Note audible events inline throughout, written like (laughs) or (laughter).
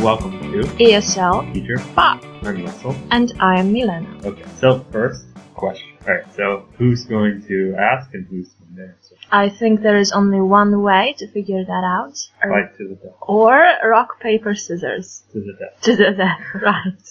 Welcome to ESL Teacher Pop, I'm Russell. and I am Milena. Okay, so first question. Alright, so who's going to ask and who's going to answer? I think there is only one way to figure that out. Or, Fight to the death. or rock, paper, scissors. To the death. To the death, (laughs) right.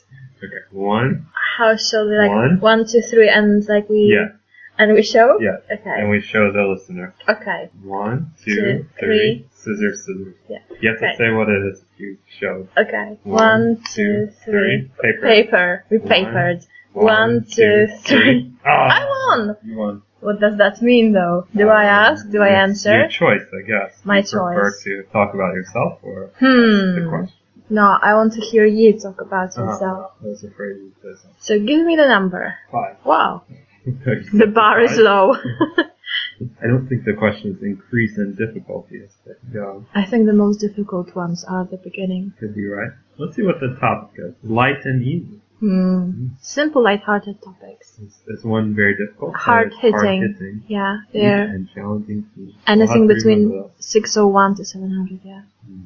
Okay, one, How shall we like One. one, two, three, and like we yeah, and we show? yeah. Okay. And we show the listener. Okay. One, two, Two, three, scissors, scissors. Yeah. You have to say what it is you showed. Okay. One, two, three. Paper. Paper. We One, papered. One, two, three. Ah, I won! You won. What does that mean though? Do I ask? Do I It's Your choice, I guess. My you prefer choice. to talk about yourself or the Hmm. question? No, I want to hear you talk about Uh-huh. yourself. I was afraid you'd say something. So give me the number. Five. Wow. (laughs) The bar is low. (laughs) I don't think the questions increase in difficulty as they go. I think the most difficult ones are at the beginning. Could be right. Let's see what the topic is. Light and easy. Hmm. Simple, light-hearted topics. Is one very difficult? Hard hitting. Hard hitting. Yeah, they're And challenging. anything have to remember between 601 to 700, yeah. Hmm.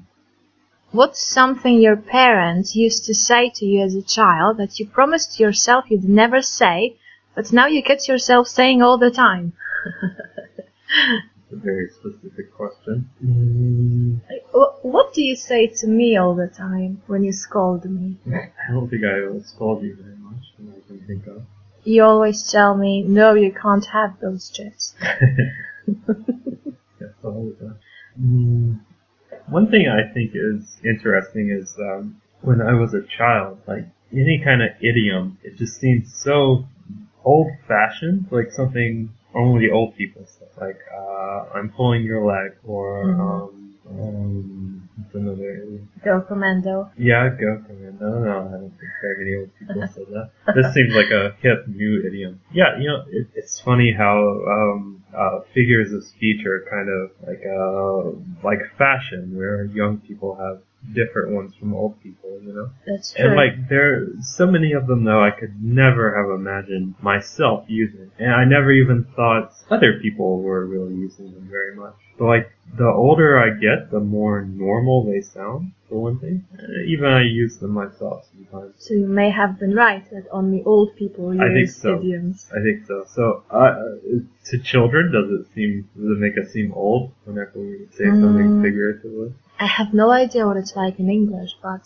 What's something your parents used to say to you as a child that you promised yourself you'd never say, but now you catch yourself saying all the time? (laughs) A very specific question. Mm, What do you say to me all the time when you scold me? I don't think I will scold you very much that I can think of. You always tell me, no, you can't have those chips. (laughs) Yes, all the time. Mm, one thing I think is interesting is um, when I was a child, like any kind of idiom, it just seems so old-fashioned, like something only old people say. Like uh, I'm pulling your leg, or Mhm. um, um, another? Go commando. Yeah, go. No, no, I don't think very many old people said that. This seems like a hip new idiom. Yeah, you know, it, it's funny how um, uh, figures of speech are kind of like uh, like fashion, where young people have different ones from old people. You know, That's true. and like there, so many of them though, I could never have imagined myself using, and I never even thought other people were really using them very much. But like the older I get, the more normal they sound. For one thing, Uh, even I use them myself sometimes. so you may have been right that only old people use idioms. I think so. idioms. I think so. So, uh, to children, does it seem does it make us seem old whenever we say something Mm. figuratively? I have no idea what it's like in English, but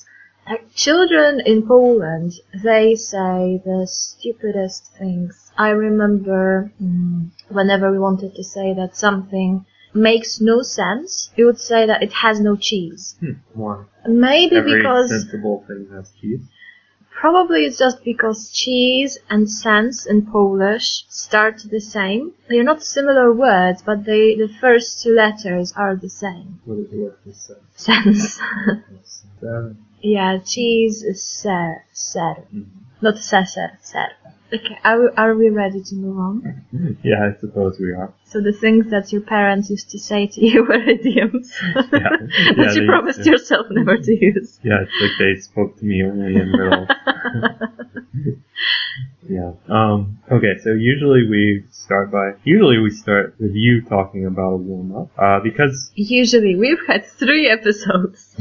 like children in Poland, they say the stupidest things. I remember mm, whenever we wanted to say that something makes no sense, we would say that it has no cheese. Hmm. Why? Maybe Every because sensible thing has cheese. Probably it's just because cheese and sense in Polish start the same. They're not similar words, but they the first two letters are the same. What is the word for sense? Sense. (laughs) Yeah, cheese is ser, ser, Mhm. not seser, ser. Okay, are we, are we ready to move on? (laughs) Yeah, I suppose we are. So the things that your parents used to say to (laughs) you were idioms (laughs) Yeah. Yeah, that they you promised yourself never to use. Yeah, it's like they spoke to me only in riddles. yeah. Um, okay, so usually we start by, usually we start with you talking about a warm up, uh, because, Usually, we've had three episodes.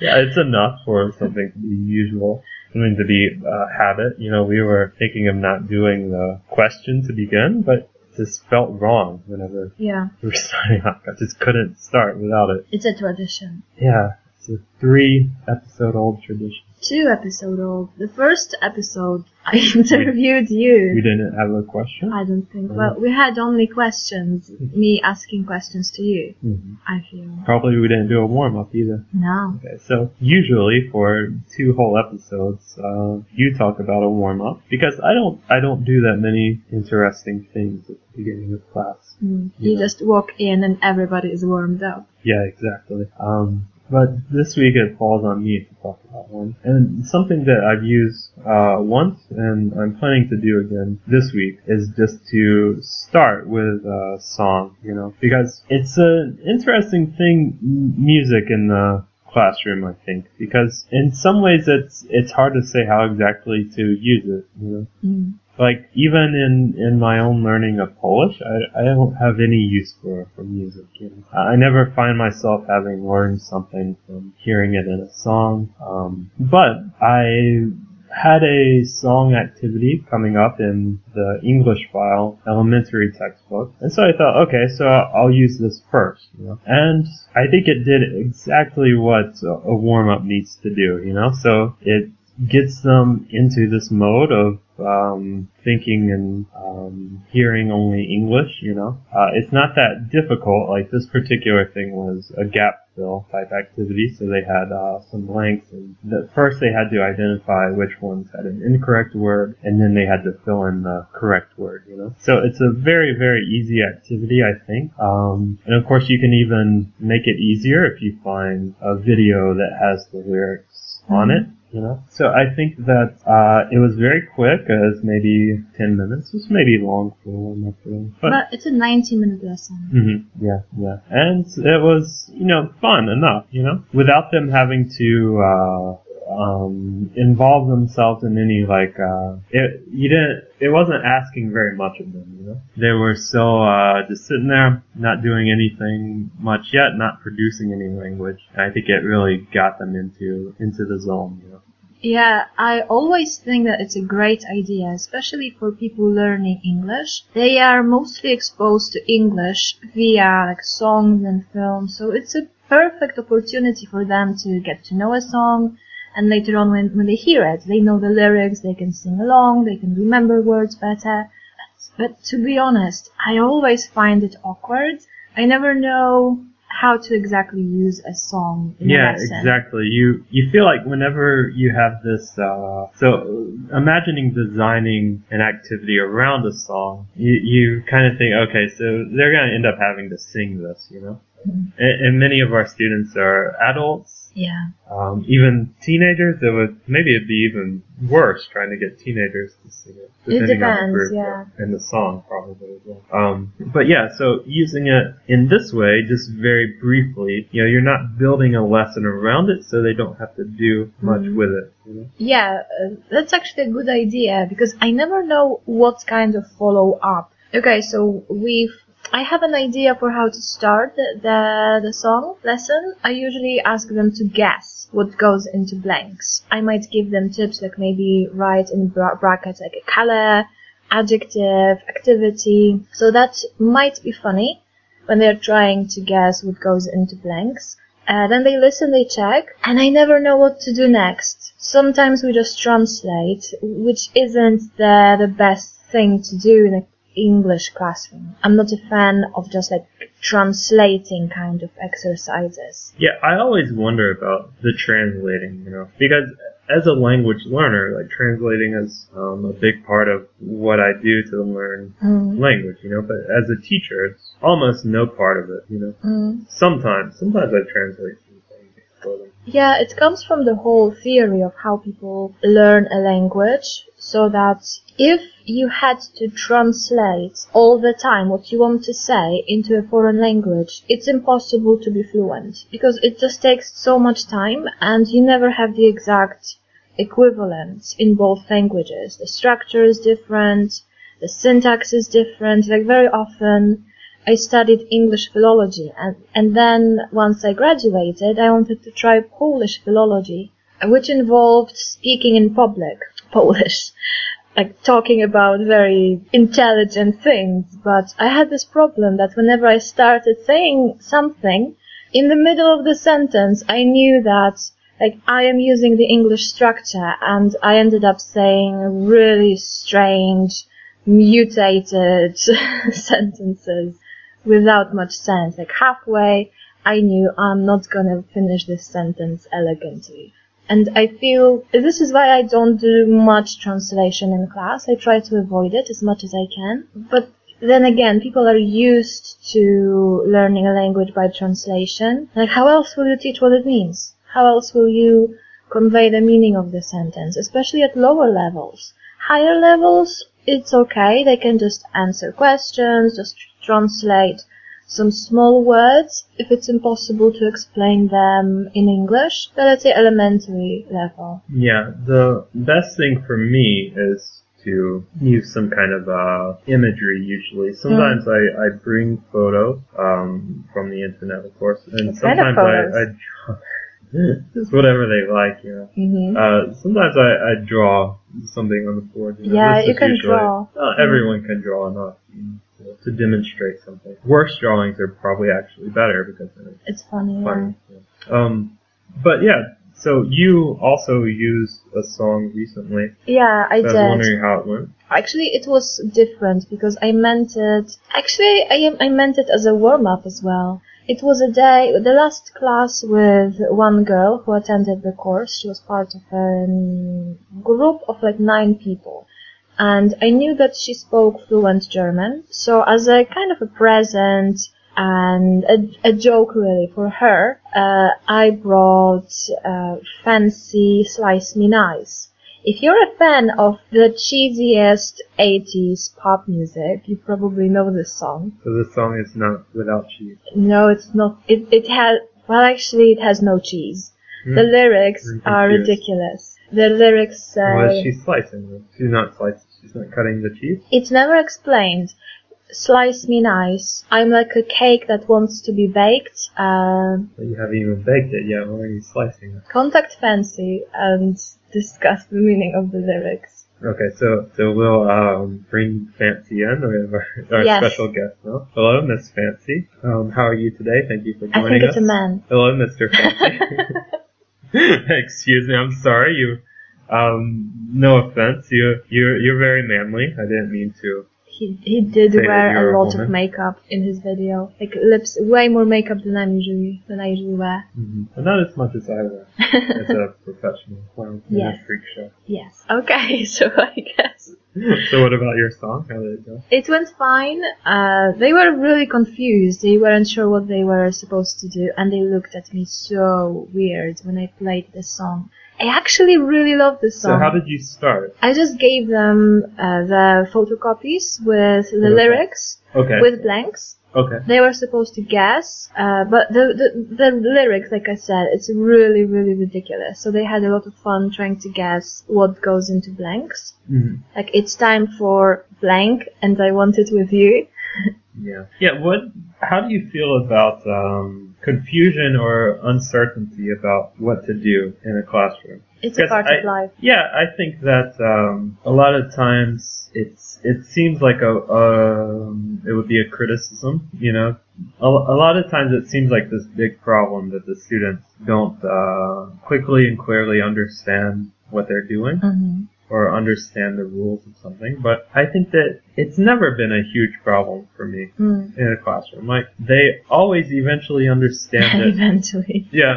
yeah, it's enough for something to be usual, something to be a habit. You know, we were thinking of not doing the question to begin, but it just felt wrong whenever yeah, we were (laughs) starting off. I just couldn't start without it. it's a tradition. Yeah, it's a three episode old tradition. Two episode old. The first episode, I (laughs) interviewed you. We didn't have a question? I don't think. Mhm. Well, we had only questions. Me asking questions to you. Mhm. I feel. Probably we didn't do a warm up either. No. Okay, so usually for two whole episodes, uh, you talk about a warm up because I don't I don't do that many interesting things at the beginning of class. Mm. You Yeah. just walk in and everybody is warmed up. Yeah, exactly. Um, but this week it falls on me to talk about one. And something that I've used uh, once and I'm planning to do again this week is just to start with a song, you know, because it's an interesting thing, music in the classroom, I think, because in some ways it's it's hard to say how exactly to use it, you know. Mm. Like even in in my own learning of Polish, I I don't have any use for for music. You know? I never find myself having learned something from hearing it in a song. Um, but I had a song activity coming up in the English file elementary textbook. And so I thought, okay, so I'll use this first, you know. And I think it did exactly what a warm up needs to do, you know. So it gets them into this mode of um, thinking and um, hearing only English. You know, uh, it's not that difficult. Like this particular thing was a gap fill type activity, so they had uh, some blanks, and the, first they had to identify which ones had an incorrect word, and then they had to fill in the correct word. You know, so it's a very very easy activity, I think. Um, and of course, you can even make it easier if you find a video that has the lyrics on it you know. So I think that uh, it was very quick, as maybe ten minutes. It was maybe long for one but, but it's a ninety-minute lesson. Mm-hmm, yeah, yeah, and it was you know fun enough, you know, without them having to. Uh, um, involve themselves in any like uh, it you didn't it wasn't asking very much of them you know they were still uh, just sitting there not doing anything much yet not producing any language and I think it really got them into into the zone you know yeah, I always think that it's a great idea, especially for people learning English. They are mostly exposed to English via like songs and films, so it's a perfect opportunity for them to get to know a song, and later on when, when they hear it, they know the lyrics, they can sing along, they can remember words better. But, but to be honest, I always find it awkward. I never know how to exactly use a song in yeah, exactly. You you feel like whenever you have this, uh, so imagining designing an activity around a song, you you kind of think, okay, so they're going to end up having to sing this, you know. Mm-hmm. And, and many of our students are adults yeah. Um, even teenagers, it would maybe it'd be even worse trying to get teenagers to sing it. It depends, yeah. And the song probably as well. Um, but yeah, so using it in this way, just very briefly, you know, you're not building a lesson around it, so they don't have to do much mm. with it. You know? Yeah, uh, that's actually a good idea because I never know what kind of follow up. Okay, so we've I have an idea for how to start the, the, the song lesson. I usually ask them to guess what goes into blanks. I might give them tips like maybe write in brackets like a color, adjective, activity. So that might be funny when they're trying to guess what goes into blanks. Uh, then they listen, they check, and I never know what to do next. Sometimes we just translate, which isn't the, the best thing to do in a English classroom. I'm not a fan of just like translating kind of exercises. Yeah, I always wonder about the translating, you know, because as a language learner, like translating is um, a big part of what I do to learn mm. language, you know. But as a teacher, it's almost no part of it, you know. Mm. Sometimes, sometimes I translate things. Yeah, it comes from the whole theory of how people learn a language, so that if you had to translate all the time what you want to say into a foreign language, it's impossible to be fluent because it just takes so much time and you never have the exact equivalent in both languages. The structure is different, the syntax is different, like very often I studied English philology and, and then once I graduated I wanted to try Polish philology which involved speaking in public (laughs) Polish like talking about very intelligent things, but I had this problem that whenever I started saying something, in the middle of the sentence, I knew that like I am using the English structure and I ended up saying really strange, mutated (laughs) sentences without much sense. Like halfway, I knew I'm not gonna finish this sentence elegantly. And I feel this is why I don't do much translation in class. I try to avoid it as much as I can. But then again, people are used to learning a language by translation. Like, how else will you teach what it means? How else will you convey the meaning of the sentence, especially at lower levels? Higher levels, it's okay. They can just answer questions, just translate some small words if it's impossible to explain them in English. But let's say elementary level. Yeah, the best thing for me is to use some kind of uh, imagery usually. Sometimes I, I bring photos um, from the internet, of course, and What sometimes I, I draw just (laughs) whatever they like, you know. hmm Uh, sometimes I, I draw something on the board. You know. Yeah, This you can usually- draw. Not everyone can draw enough you know, to, to demonstrate something. Worse drawings are probably actually better because then it's It's funny. yeah. Um, but yeah, so you also used a song recently. Yeah, I I was did. wondering how it went. Actually, it was different because I meant it. Actually, I I meant it as a warm up as well. It was a day, the last class with one girl who attended the course. She was part of a group of like nine people. And I knew that she spoke fluent German. So as a kind of a present and a, a joke really for her, uh, I brought uh, fancy Slice Me Nice. If you're a fan of the cheesiest 80s pop music, you probably know this song. So the song is not without cheese. No, it's not. It, it has, well actually it has no cheese. Hmm. The lyrics are ridiculous. The lyrics say, Well, is she slicing it? She's not slicing. She's not cutting the cheese. it's never explained. Slice me nice. I'm like a cake that wants to be baked. Um, But you haven't even baked it yet. Why are you slicing it? contact fancy and discuss the meaning of the lyrics. Okay, so so we'll um, bring Fancy in. We have our, our Yes. special guest now. Hello, Miss Fancy. Um, how are you today? Thank you for joining us. I think it's us. a man. Hello, Mr. Fancy. (laughs) (laughs) Excuse me, I'm sorry. You, um, no offense. You, you're, you're very manly. I didn't mean to. He he did Say that wear you're a lot of woman. makeup in his video. Like lips, way more makeup than I usually than I usually wear. But not as much as I wear (laughs) as a professional clown in Yes. a freak show. Yes. Okay. (laughs) So I guess So what about your song? How did it go? it went fine. Uh, they were really confused. They weren't sure what they were supposed to do, and they looked at me so weird when I played the song. I actually really love this song. So how did you start? I just gave them uh, the photocopies with the Okay. lyrics Okay. with blanks. okay. They were supposed to guess, uh, but the, the the lyrics, like I said, it's really really ridiculous. So they had a lot of fun trying to guess what goes into blanks. Mhm. Like it's time for blank, and I want it with you. (laughs) Yeah. Yeah. What? How do you feel about um, confusion or uncertainty about what to do in a classroom? It's a part I- of life. Yeah, I think that um, a lot of times it's it seems like a um, it would be a criticism. You know, a, a lot of times it seems like this big problem that the students don't uh, quickly and clearly understand what they're doing hmm or understand the rules of something. But I think that it's never been a huge problem for me Mm. in a classroom. Like they always eventually understand (laughs) it. Eventually. yeah,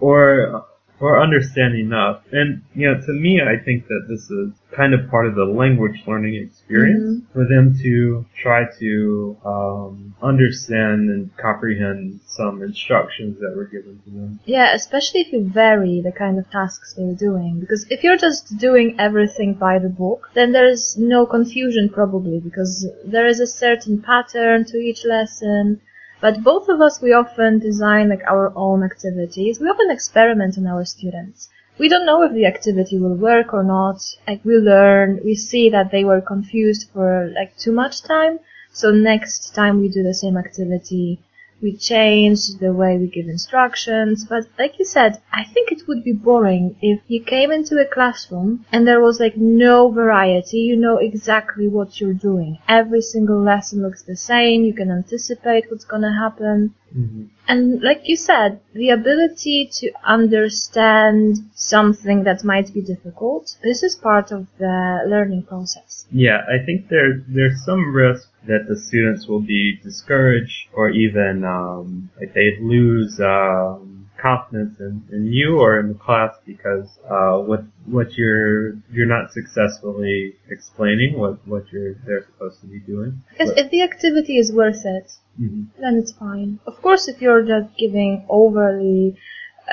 or or understand enough. And you know, to me, I think that this is kind of part of the language learning experience for them to try to um, understand and comprehend some instructions that were given to them. Yeah, especially if you vary the kind of tasks they're doing. Because if you're just doing everything by the book, then there's no confusion probably because there is a certain pattern to each lesson. But both of us, we often design like our own activities. We often experiment on our students. We don't know if the activity will work or not. Like we learn, we see that they were confused for like too much time. So next time we do the same activity, we change the way we give instructions, but like you said, I think it would be boring if you came into a classroom and there was like no variety. You know exactly what you're doing. Every single lesson looks the same. You can anticipate what's gonna happen. Mm-hmm. And like you said, the ability to understand something that might be difficult, this is part of the learning process. Yeah, I think there there's some risk that the students will be discouraged or even um, like they lose um, confidence in, in you or in the class because uh, what what you're you're not successfully explaining what what you're they're supposed to be doing. Because But- if the activity is worth it, Mhm. then it's fine. Of course, if you're just giving overly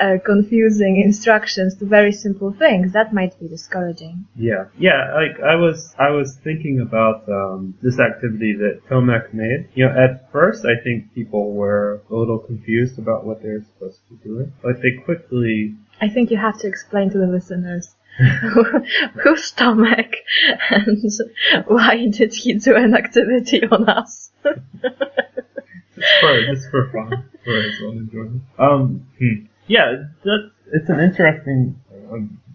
uh, confusing instructions to very simple things, that might be discouraging. Yeah, yeah. Like I was, I was thinking about um, this activity that Tomek made. You know, at first I think people were a little confused about what they were supposed to be doing, but they quickly. I think you have to explain to the listeners who's Tomek and why did he do an activity on us. Just for just for fun, for his own enjoyment. Um, hmm. Yeah, that it's an interesting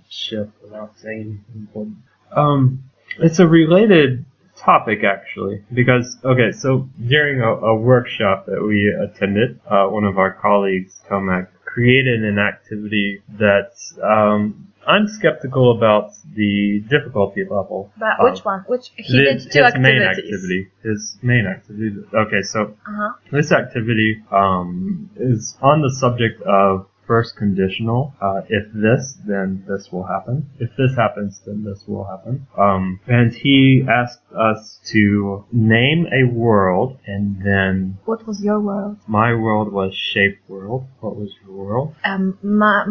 shift without saying anything important. Um, it's a related topic actually because okay, so during a, a workshop that we attended, uh, one of our colleagues, Tomek, created an activity that um, I'm skeptical about the difficulty level. But which one? Which he The- did two his activities. main activity. His main activity. Okay, so Uh-huh. this activity um, is on the subject of first conditional. Uh, if this, then this will happen. If this happens, then this will happen. Um, and he asked us to name a world, and then What was your world? my world was shape world. What was your world? Um, my,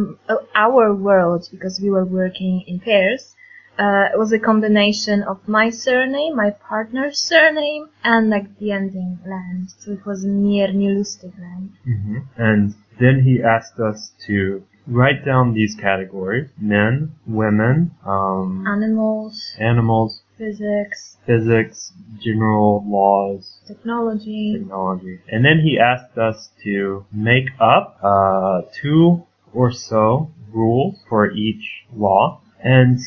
our world, because we were working in pairs, uh, it was a combination of my surname, my partner's surname, and like the ending land. So it was near Nilustig land. hmm And then he asked us to write down these categories: men, women, um, Animals, animals, physics, physics, general laws, technology. technology. And then he asked us to make up uh, two or so rules for each law. And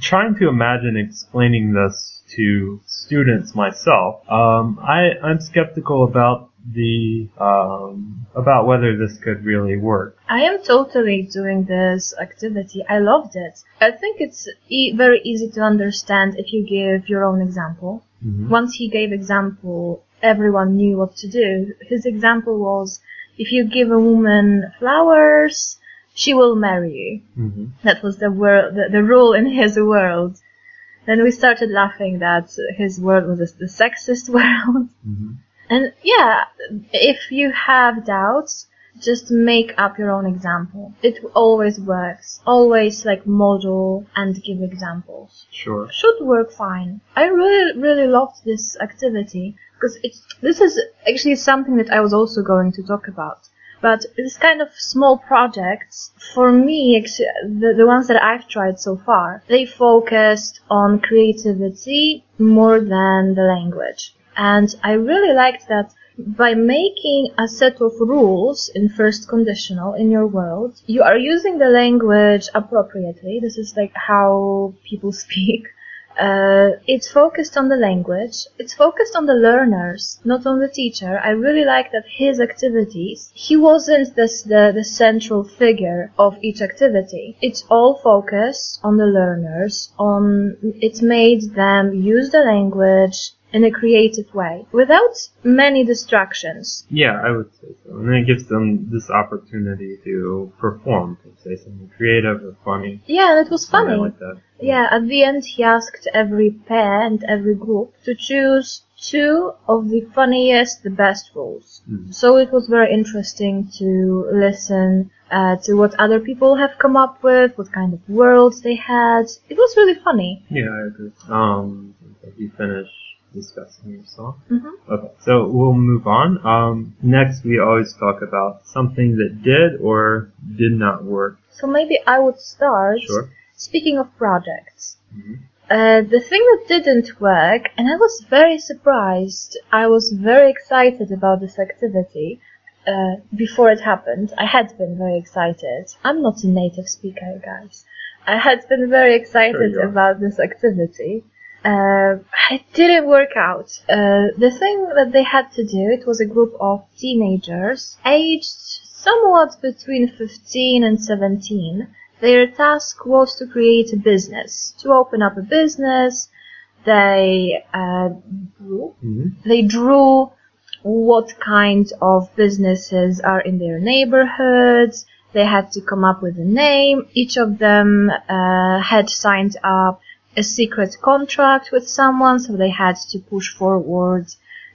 trying to imagine explaining this to students myself, um, I, I'm skeptical about the um, about whether this could really work. I am totally doing this activity. I loved it. I think it's e- very easy to understand if you give your own example. Mhm. Once he gave example, everyone knew what to do. His example was, if you give a woman flowers, she will marry you. hmm That was the wor- the, the rule in his world. Then we started laughing that his world was the sexist (laughs) world. hmm And yeah, if you have doubts, just make up your own example. It always works. Always like model and give examples. Sure. Should work fine. I really, really loved this activity because it's, this is actually something that I was also going to talk about. But this kind of small projects, for me, the, the ones that I've tried so far, they focused on creativity more than the language. And I really liked that by making a set of rules in first conditional in your world, you are using the language appropriately. This is like how people (laughs) speak. Uh, it's focused on the language. It's focused on the learners, not on the teacher. I really like that his activities, he wasn't this, the, the central figure of each activity. It's all focused on the learners, on, it made them use the language in a creative way without many distractions. Yeah, I would say so. And then it gives them this opportunity to perform, to say something creative or funny. Yeah, and it was funny. like that. Yeah, at the end he asked every pair and every group to choose two of the funniest, the best rules. Mhm. So it was very interesting to listen uh, to what other people have come up with, what kind of worlds they had. It was really funny. Yeah, I agree. Um, you finished discussing your song? hmm Okay, so we'll move on. Um, next we always talk about something that did or did not work. So maybe I would start. Sure. Speaking of projects, Mhm. uh, the thing that didn't work, and I was very surprised, I was very excited about this activity uh, before it happened. I had been very excited. I'm not a native speaker, guys. I had been very excited Sure about this activity. Uh, it didn't work out. Uh, the thing that they had to do, it was a group of teenagers, aged somewhat between 15 and 17. Their task was to create a business, to open up a business. They uh, drew. Mhm. They drew what kind of businesses are in their neighborhoods They had to come up with a name. Each of them uh, had signed up a secret contract with someone, so they had to push forward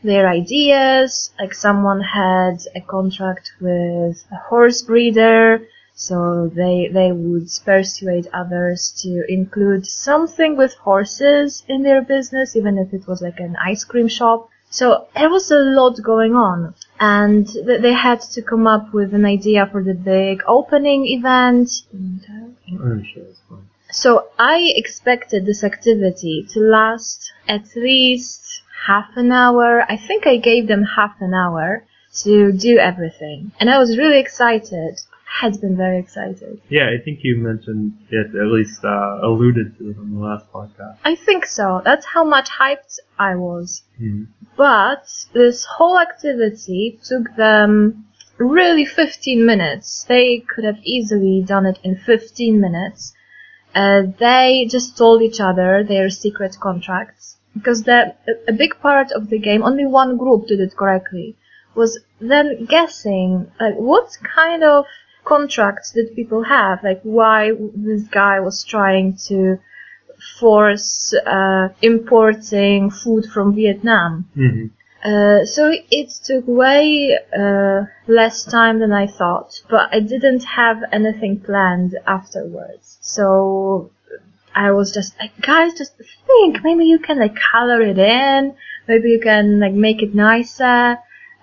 their ideas. Like someone had a contract with a horse breeder, so they they would persuade others to include something with horses in their business, even if it was like an ice cream shop. So there was a lot going on, and th- they had to come up with an idea for the big opening event. Mm-hmm. I'm sure it's fine. So I expected this activity to last at least half an hour. I think I gave them half an hour to do everything. And I was really excited. Had been very excited. Yeah, I think you mentioned it, at least uh, alluded to it on the last podcast. I think so. That's how much hyped I was. Hmm. But this whole activity took them really 15 minutes. They could have easily done it in 15 minutes. Uh, they just told each other their secret contracts because the, a big part of the game, only one group did it correctly, was then guessing like what kind of contracts did people have, like why this guy was trying to force uh, importing food from Vietnam. hmm Uh, so it took way uh, less time than I thought, but I didn't have anything planned afterwards. So I was just like, guys, just think, maybe you can like color it in, maybe you can like make it nicer.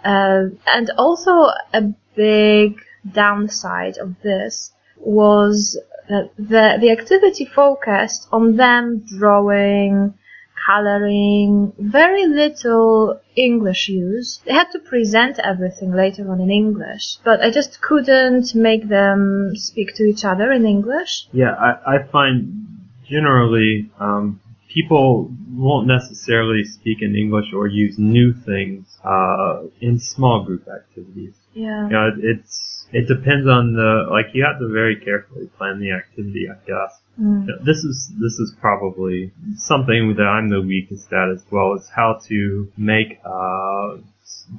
Uh, and also a big downside of this was that the, the activity focused on them drawing, coloring, very little English use. They had to present everything later on in English, but I just couldn't make them speak to each other in English. Yeah, I, I find generally um, people won't necessarily speak in English or use new things uh, in small group activities. Yeah. You know, it, it's it depends on the like you have to very carefully plan the activity, I guess. Mm. This is this is probably something that I'm the weakest at as well is how to make uh,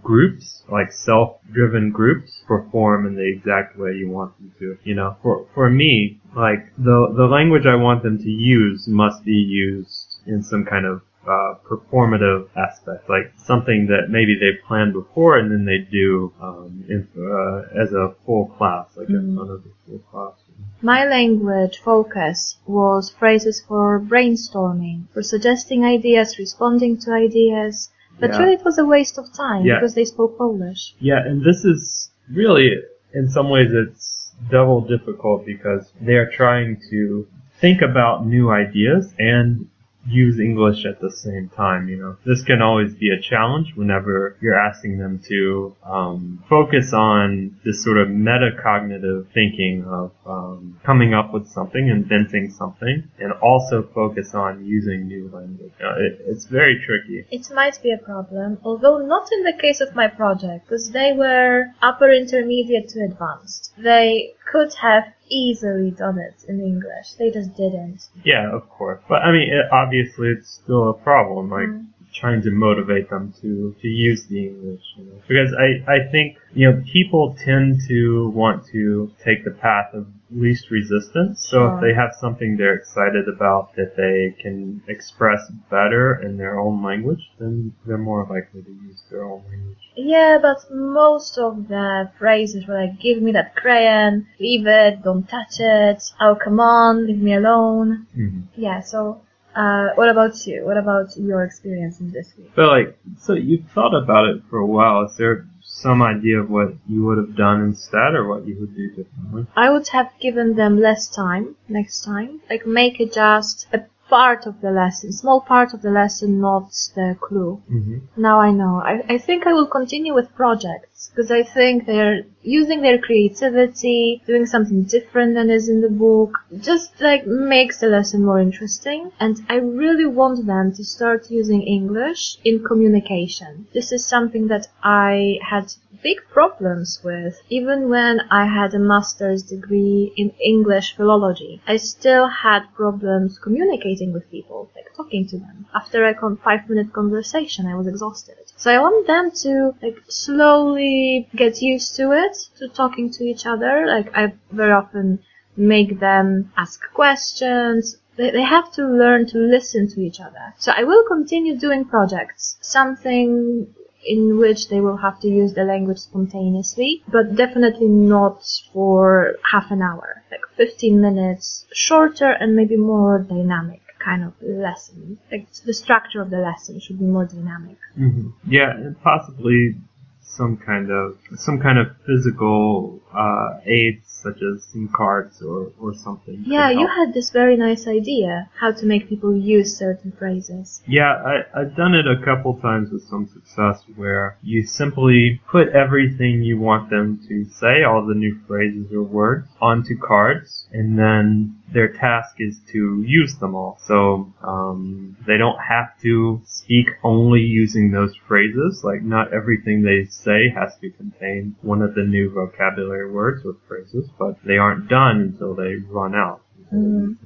groups like self-driven groups perform in the exact way you want them to. You know, for for me, like the the language I want them to use must be used in some kind of uh, performative aspect, like something that maybe they planned before and then they do um, in, uh, as a full class, like in Mhm. front of the full class. My language focus was phrases for brainstorming, for suggesting ideas, responding to ideas. But Yeah. really it was a waste of time Yeah. because they spoke Polish. Yeah, and this is really, in some ways, it's double difficult because they are trying to think about new ideas and use English at the same time, you know. This can always be a challenge whenever you're asking them to um, focus on this sort of metacognitive thinking of um, coming up with something, inventing something, and also focus on using new language. Uh, it, it's very tricky. It might be a problem, although not in the case of my project, because they were upper intermediate to advanced. They could have easily done it in English. They just didn't. Yeah, of course. But I mean, it, obviously, it's still a problem. Like Mm. Trying to motivate them to to use the English, you know. Because I I think you know people tend to want to take the path of least resistance. So Sure. if they have something they're excited about that they can express better in their own language, then they're more likely to use their own language. Yeah, but most of the phrases were like, give me that crayon, leave it, don't touch it, oh come on, leave me alone. hmm Yeah, so, uh, what about you? What about your experience in this week? But like, so you've thought about it for a while. Is there some idea of what you would have done instead, or what you would do differently? I would have given them less time next time. Like make it just a part of the lesson, small part of the lesson, not the clue. hmm Now I know. I, I think I will continue with projects because I think they're using their creativity, doing something different than is in the book, just like makes the lesson more interesting. And I really want them to start using English in communication. This is something that I had big problems with. Even when I had a master's degree in English philology, I still had problems communicating with people, like talking to them. After a five minute conversation, I was exhausted. So I want them to like slowly get used to it, to talking to each other. Like I very often make them ask questions, they, they have to learn to listen to each other. So I will continue doing projects, something in which they will have to use the language spontaneously, but definitely not for half an hour, like 15 minutes shorter and maybe more dynamic kind of lesson. Like the structure of the lesson should be more dynamic. Mm-hmm. Yeah, possibly some kind of some kind of physical uh, aids such as some cards or, or something. Yeah, you had this very nice idea how to make people use certain phrases. Yeah, I, I've done it a couple times with some success where you simply put everything you want them to say, all the new phrases or words, onto cards, and then their task is to use them all. So um, they don't have to speak only using those phrases. Like not everything they say has to contain one of the new vocabulary words or phrases but they aren't done until they run out. Mm.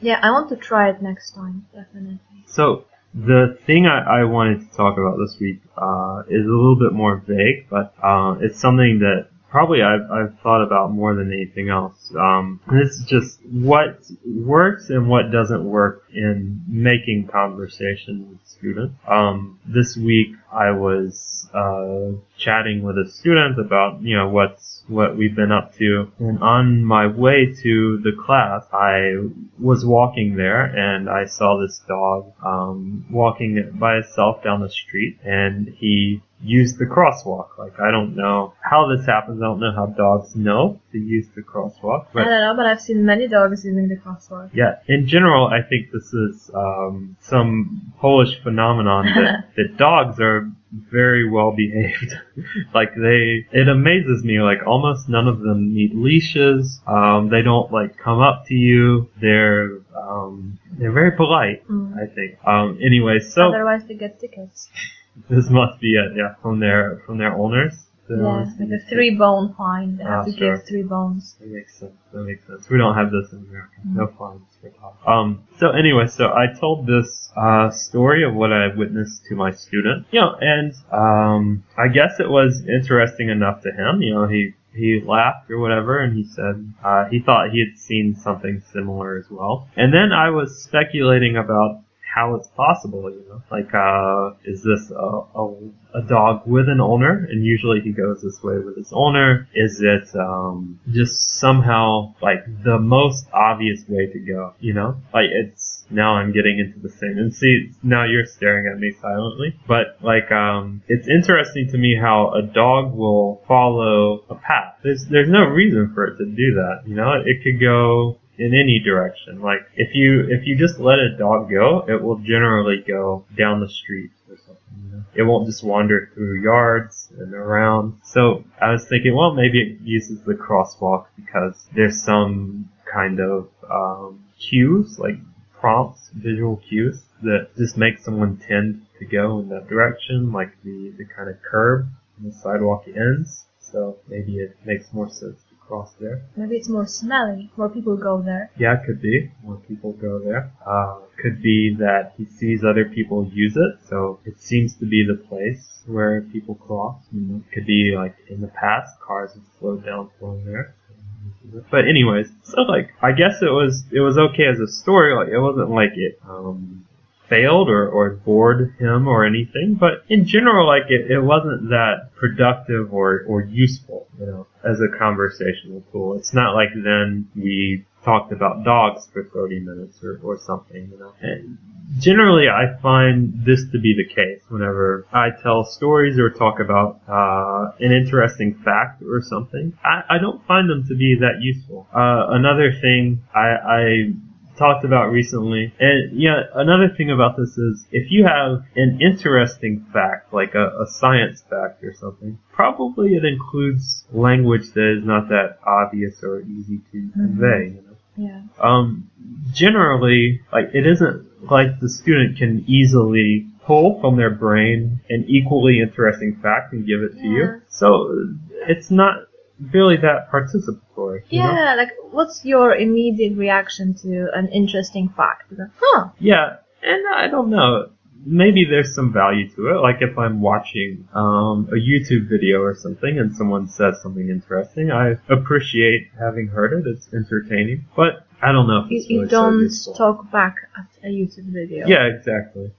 Yeah, I want to try it next time, definitely. So the thing I, I wanted to talk about this week uh, is a little bit more vague, but uh, it's something that probably I've, I've thought about more than anything else. Um, this is just what works and what doesn't work in making conversation with students. Um, this week I was uh, chatting with a student about you know what's what we've been up to, and on my way to the class, I was walking there and I saw this dog um, walking by itself down the street, and he use the crosswalk. Like I don't know how this happens. I don't know how dogs know to use the crosswalk. But I don't know, but I've seen many dogs using the crosswalk. Yeah, in general, I think this is um, some Polish phenomenon that, (laughs) that dogs are very well behaved. (laughs) like they, it amazes me. Like almost none of them need leashes. Um, they don't like come up to you. They're um, they're very polite. Mm. I think. Um, anyway, so otherwise they get tickets. (laughs) This must be it, yeah, from their from their owners. Yeah, like a three bone fine. They have ah, to sure. give three bones. That makes sense. That makes sense. We don't have this in America. Mm-hmm. No fines for. Um. So anyway, so I told this uh, story of what I witnessed to my student. You know, and um, I guess it was interesting enough to him. You know, he he laughed or whatever, and he said uh, he thought he had seen something similar as well. And then I was speculating about how it's possible, you know. Like, uh, is this a, a, a, dog with an owner? And usually he goes this way with his owner. Is it, um, just somehow, like, the most obvious way to go, you know? Like, it's, now I'm getting into the same, and see, now you're staring at me silently. But, like, um, it's interesting to me how a dog will follow a path. There's, there's no reason for it to do that, you know? It could go in any direction. Like if you if you just let a dog go, it will generally go down the street or something. It won't just wander through yards and around. So I was thinking, well, maybe it uses the crosswalk because there's some kind of um, cues, like prompts, visual cues that just make someone tend to go in that direction, like the the kind of curb and the sidewalk ends. So maybe it makes more sense across there. Maybe it's more smelly. More people go there. Yeah, it could be. More people go there. Uh, could be that he sees other people use it, so it seems to be the place where people cross. Mm-hmm. Could be like in the past, cars have slowed down flowing there. But anyways, so like I guess it was it was okay as a story. Like it wasn't like it um failed or, or bored him or anything, but in general, like it, it wasn't that productive or, or useful, you know, as a conversational tool. It's not like then we talked about dogs for 30 minutes or, or something, you know. And generally, I find this to be the case whenever I tell stories or talk about uh, an interesting fact or something. I, I don't find them to be that useful. Uh, another thing I, I talked about recently. And yeah, another thing about this is if you have an interesting fact, like a, a, science fact or something, probably it includes language that is not that obvious or easy to mm-hmm. convey, you know. Yeah. Um, generally, like it isn't like the student can easily pull from their brain an equally interesting fact and give it to Yeah. you. So it's not really that participatory. you know? Yeah, like what's your immediate reaction to an interesting fact? Huh. Yeah, and I don't know. Maybe there's some value to it. Like if I'm watching um, a YouTube video or something and someone says something interesting, I appreciate having heard it. It's entertaining. But I don't know if You, it's you really so don't useful. talk back at a YouTube video. Yeah, exactly.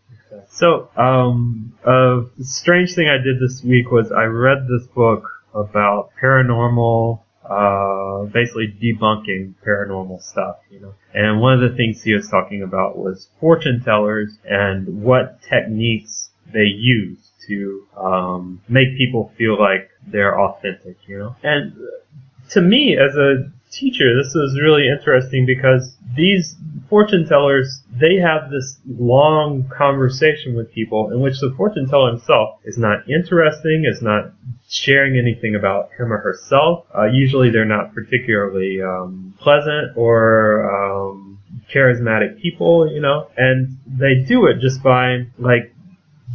So, um, a strange thing I did this week was I read this book about paranormal, uh, basically debunking paranormal stuff, you know. And one of the things he was talking about was fortune tellers and what techniques they use to, um, make people feel like they're authentic, you know. And to me, as a teacher, this was really interesting because these fortune tellers, they have this long conversation with people in which the fortune teller himself is not interesting, is not sharing anything about him or herself. Uh, usually they're not particularly um, pleasant or um, charismatic people, you know, and they do it just by like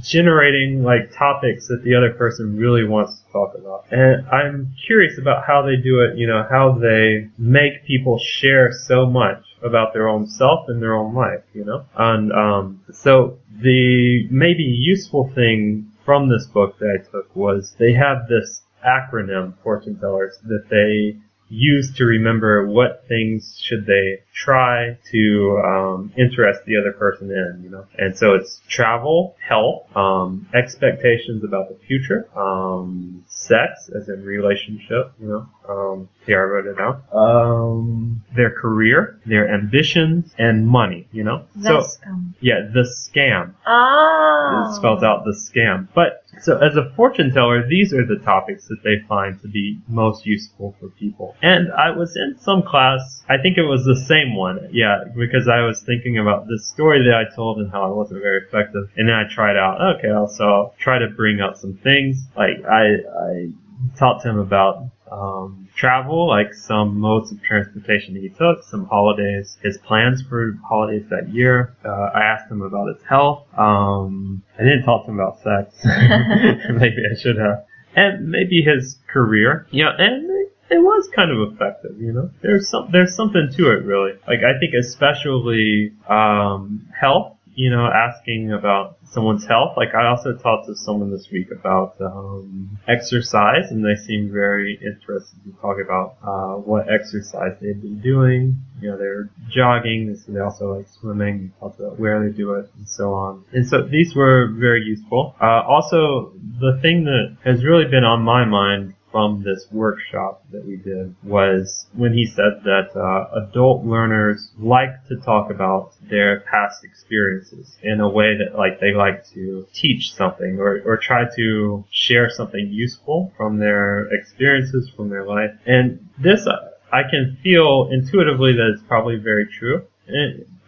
generating like topics that the other person really wants to talk about. And I'm curious about how they do it, you know, how they make people share so much about their own self and their own life, you know? And um so the maybe useful thing from this book that I took was they have this acronym fortune tellers that they use to remember what things should they try to um, interest the other person in, you know. And so it's travel, health, um, expectations about the future, um, sex, as in relationship, you know. Um, here I wrote it down. Um, their career, their ambitions, and money, you know. That's so um, yeah, the scam. ah. It spells out the scam. But so as a fortune teller, these are the topics that they find to be most useful for people. And I was in some class, I think it was the same one, yeah, because I was thinking about this story that I told and how I wasn't very effective. And then I tried out, okay, so I'll try to bring up some things. Like I, I talked to him about um, travel, like some modes of transportation he took, some holidays, his plans for holidays that year. Uh, I asked him about his health. Um, I didn't talk to him about sex. (laughs) (laughs) maybe I should have. And maybe his career. Yeah, and it, it was kind of effective, you know. There's some, there's something to it really. Like I think especially, um, health, you know, asking about someone's health. Like I also talked to someone this week about um, exercise, and they seemed very interested to talk about uh, what exercise they've been doing. You know, they're jogging. So they also like swimming. They talked about where they do it and so on. And so these were very useful. Uh, also, the thing that has really been on my mind from this workshop that we did was when he said that uh, adult learners like to talk about their past experiences in a way that like they like to teach something or, or try to share something useful from their experiences from their life and this uh, I can feel intuitively that it's probably very true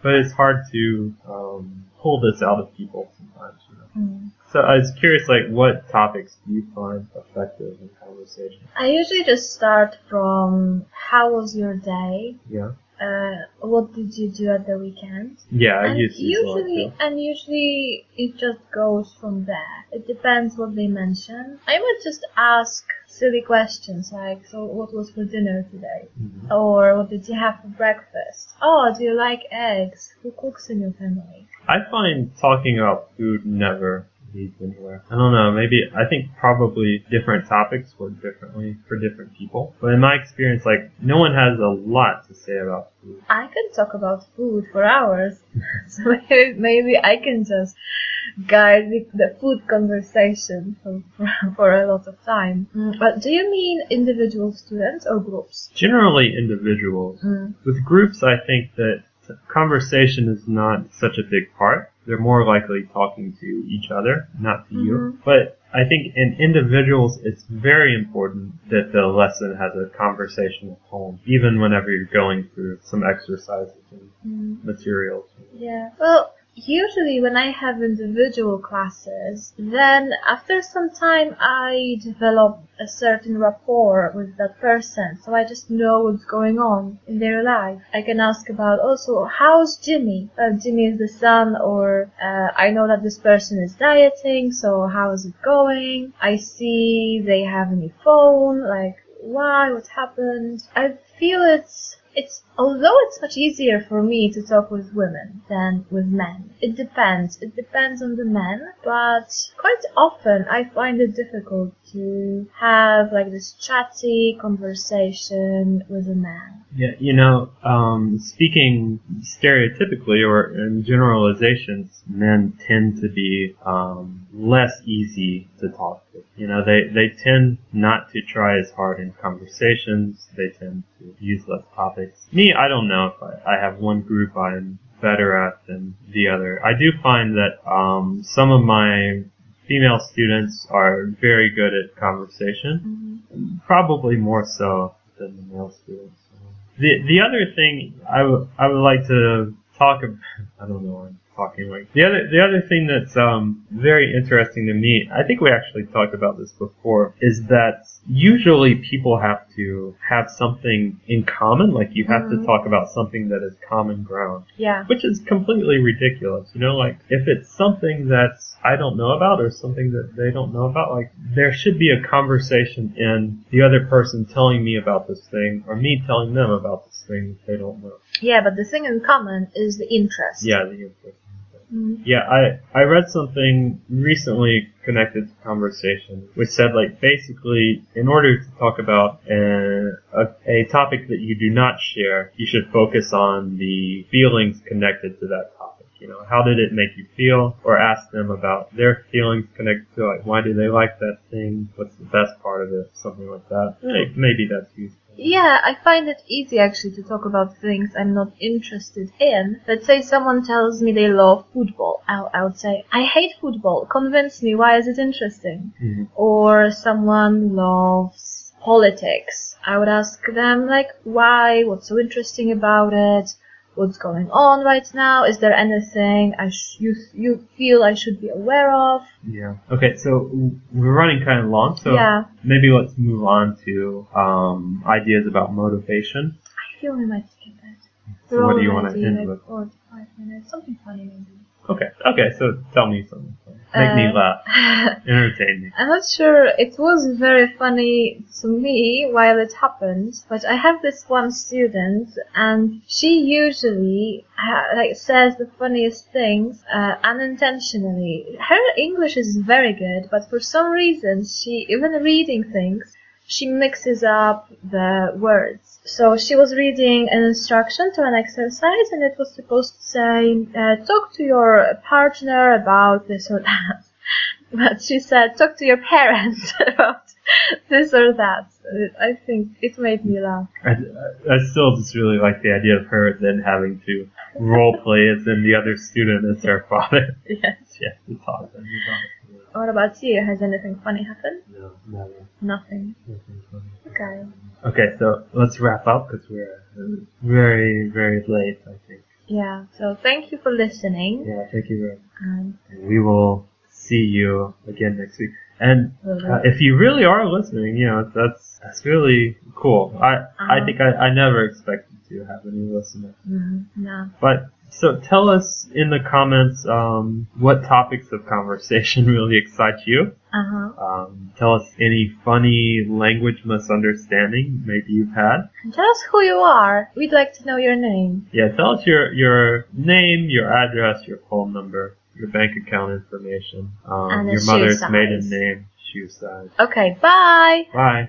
but it's hard to um, pull this out of people sometimes you know? Mm. So I was curious, like, what topics do you find effective in conversation? I usually just start from how was your day? Yeah. Uh, what did you do at the weekend? Yeah, I and use these a usually, too. and usually it just goes from there. It depends what they mention. I might just ask silly questions like, "So, what was for dinner today?" Mhm. Or, "What did you have for breakfast?" "Oh, do you like eggs? Who cooks in your family?" I find talking about food never leads anywhere. I don't know, maybe, I think probably different topics work differently for different people. But in my experience, like, no one has a lot to say about food. I can talk about food for hours, (laughs) so maybe, maybe I can just guide the, the food conversation for, for, (laughs) for a lot of time. Mm, But do you mean individual students or groups? Generally individuals. Mm. With groups, I think that conversation is not such a big part. They're more likely talking to each other, not to you. Mhm. But I think in individuals, it's very important that the lesson has a conversational tone, even whenever you're going through some exercises and Mm. materials. Yeah. Well, usually when I have individual classes, then after some time I develop a certain rapport with that person. So I just know what's going on in their life. I can ask about also, how's Jimmy? Uh, Jimmy is the son or uh, I know that this person is dieting, so how is it going? I see they have a new phone, like why, what happened? I feel it's it's although it's much easier for me to talk with women than with men. It depends. It depends on the men, but quite often I find it difficult to have like this chatty conversation with a man. Yeah, you know, um, speaking stereotypically or in generalizations, men tend to be um, less easy to talk to. You know, they, they tend not to try as hard in conversations. They tend to use less topics. Me, I don't know if I, I have one group I'm better at than the other. I do find that um, some of my female students are very good at conversation, Mm-hmm. probably more so than the male students. The the other thing I, w- I would like to talk about, (laughs) I don't know, I'm talking like the other the other thing that's um, very interesting to me. I think we actually talked about this before. Is that usually people have to have something in common, like you have to Mhm. talk about something that is common ground Yeah. which is completely ridiculous. You know, like if it's something that I don't know about or something that they don't know about, like there should be a conversation in the other person telling me about this thing or me telling them about this thing that they don't know. Yeah, but the thing in common is the interest. Yeah, the interest. Mm. Yeah, I I read something recently connected to conversation, which said like basically in order to talk about a, a, a topic that you do not share, you should focus on the feelings connected to that topic. You know, how did it make you feel? Or ask them about their feelings connected to like why do they like that thing? What's the best part of it? Something like that. May- Maybe that's useful. Yeah, I find it easy actually to talk about things I'm not interested in. Let's say someone tells me they love football. I'll, I would say, I hate football. Convince me, why is it interesting? Mhm. Or someone loves politics. I would ask them, like, why? What's so interesting about it? What's going on right now? Is there anything I sh- you, you feel I should be aware of? Yeah. Okay, so we're running kind of long, so Yeah. maybe let's move on to um, ideas about motivation. I feel we might skip it. So what do you want to end like, with? Four to five minutes. Something funny maybe. Okay. Okay. So tell me something. Make me Uh, laugh. (laughs) Entertain me. I'm not sure it was very funny to me while it happened, but I have this one student and she usually ha- like says the funniest things uh, unintentionally. Her English is very good, but for some reason she even reading things she mixes up the words. So she was reading an instruction to an exercise and it was supposed to say, uh, talk to your partner about this or that. (laughs) But she said, talk to your parents (laughs) about this or that. I think it made me laugh. I, I still just really like the idea of her then having to role play as in the other student as her father. (laughs) Yes. she has to talk. and you know. What about you? Has anything funny happened? No, never. Nothing. Nothing funny. Okay. Okay, so let's wrap up because we're very, very late, I think. Yeah. So thank you for listening. Yeah, thank you very much. And And we will see you again next week. And uh, if you really are listening, you know, that's, that's really cool. I, I Uh-huh. think I, I never expected to have any listeners. mm, no. But so tell us in the comments um, what topics of conversation (laughs) really excite you. Uh huh. Um, tell us any funny language misunderstanding maybe you've had. And tell us who you are. We'd like to know your name. Yeah, tell us your your name, your address, your phone number, your bank account information, um, your mother's size. maiden name, shoe size. Okay. Bye. Bye.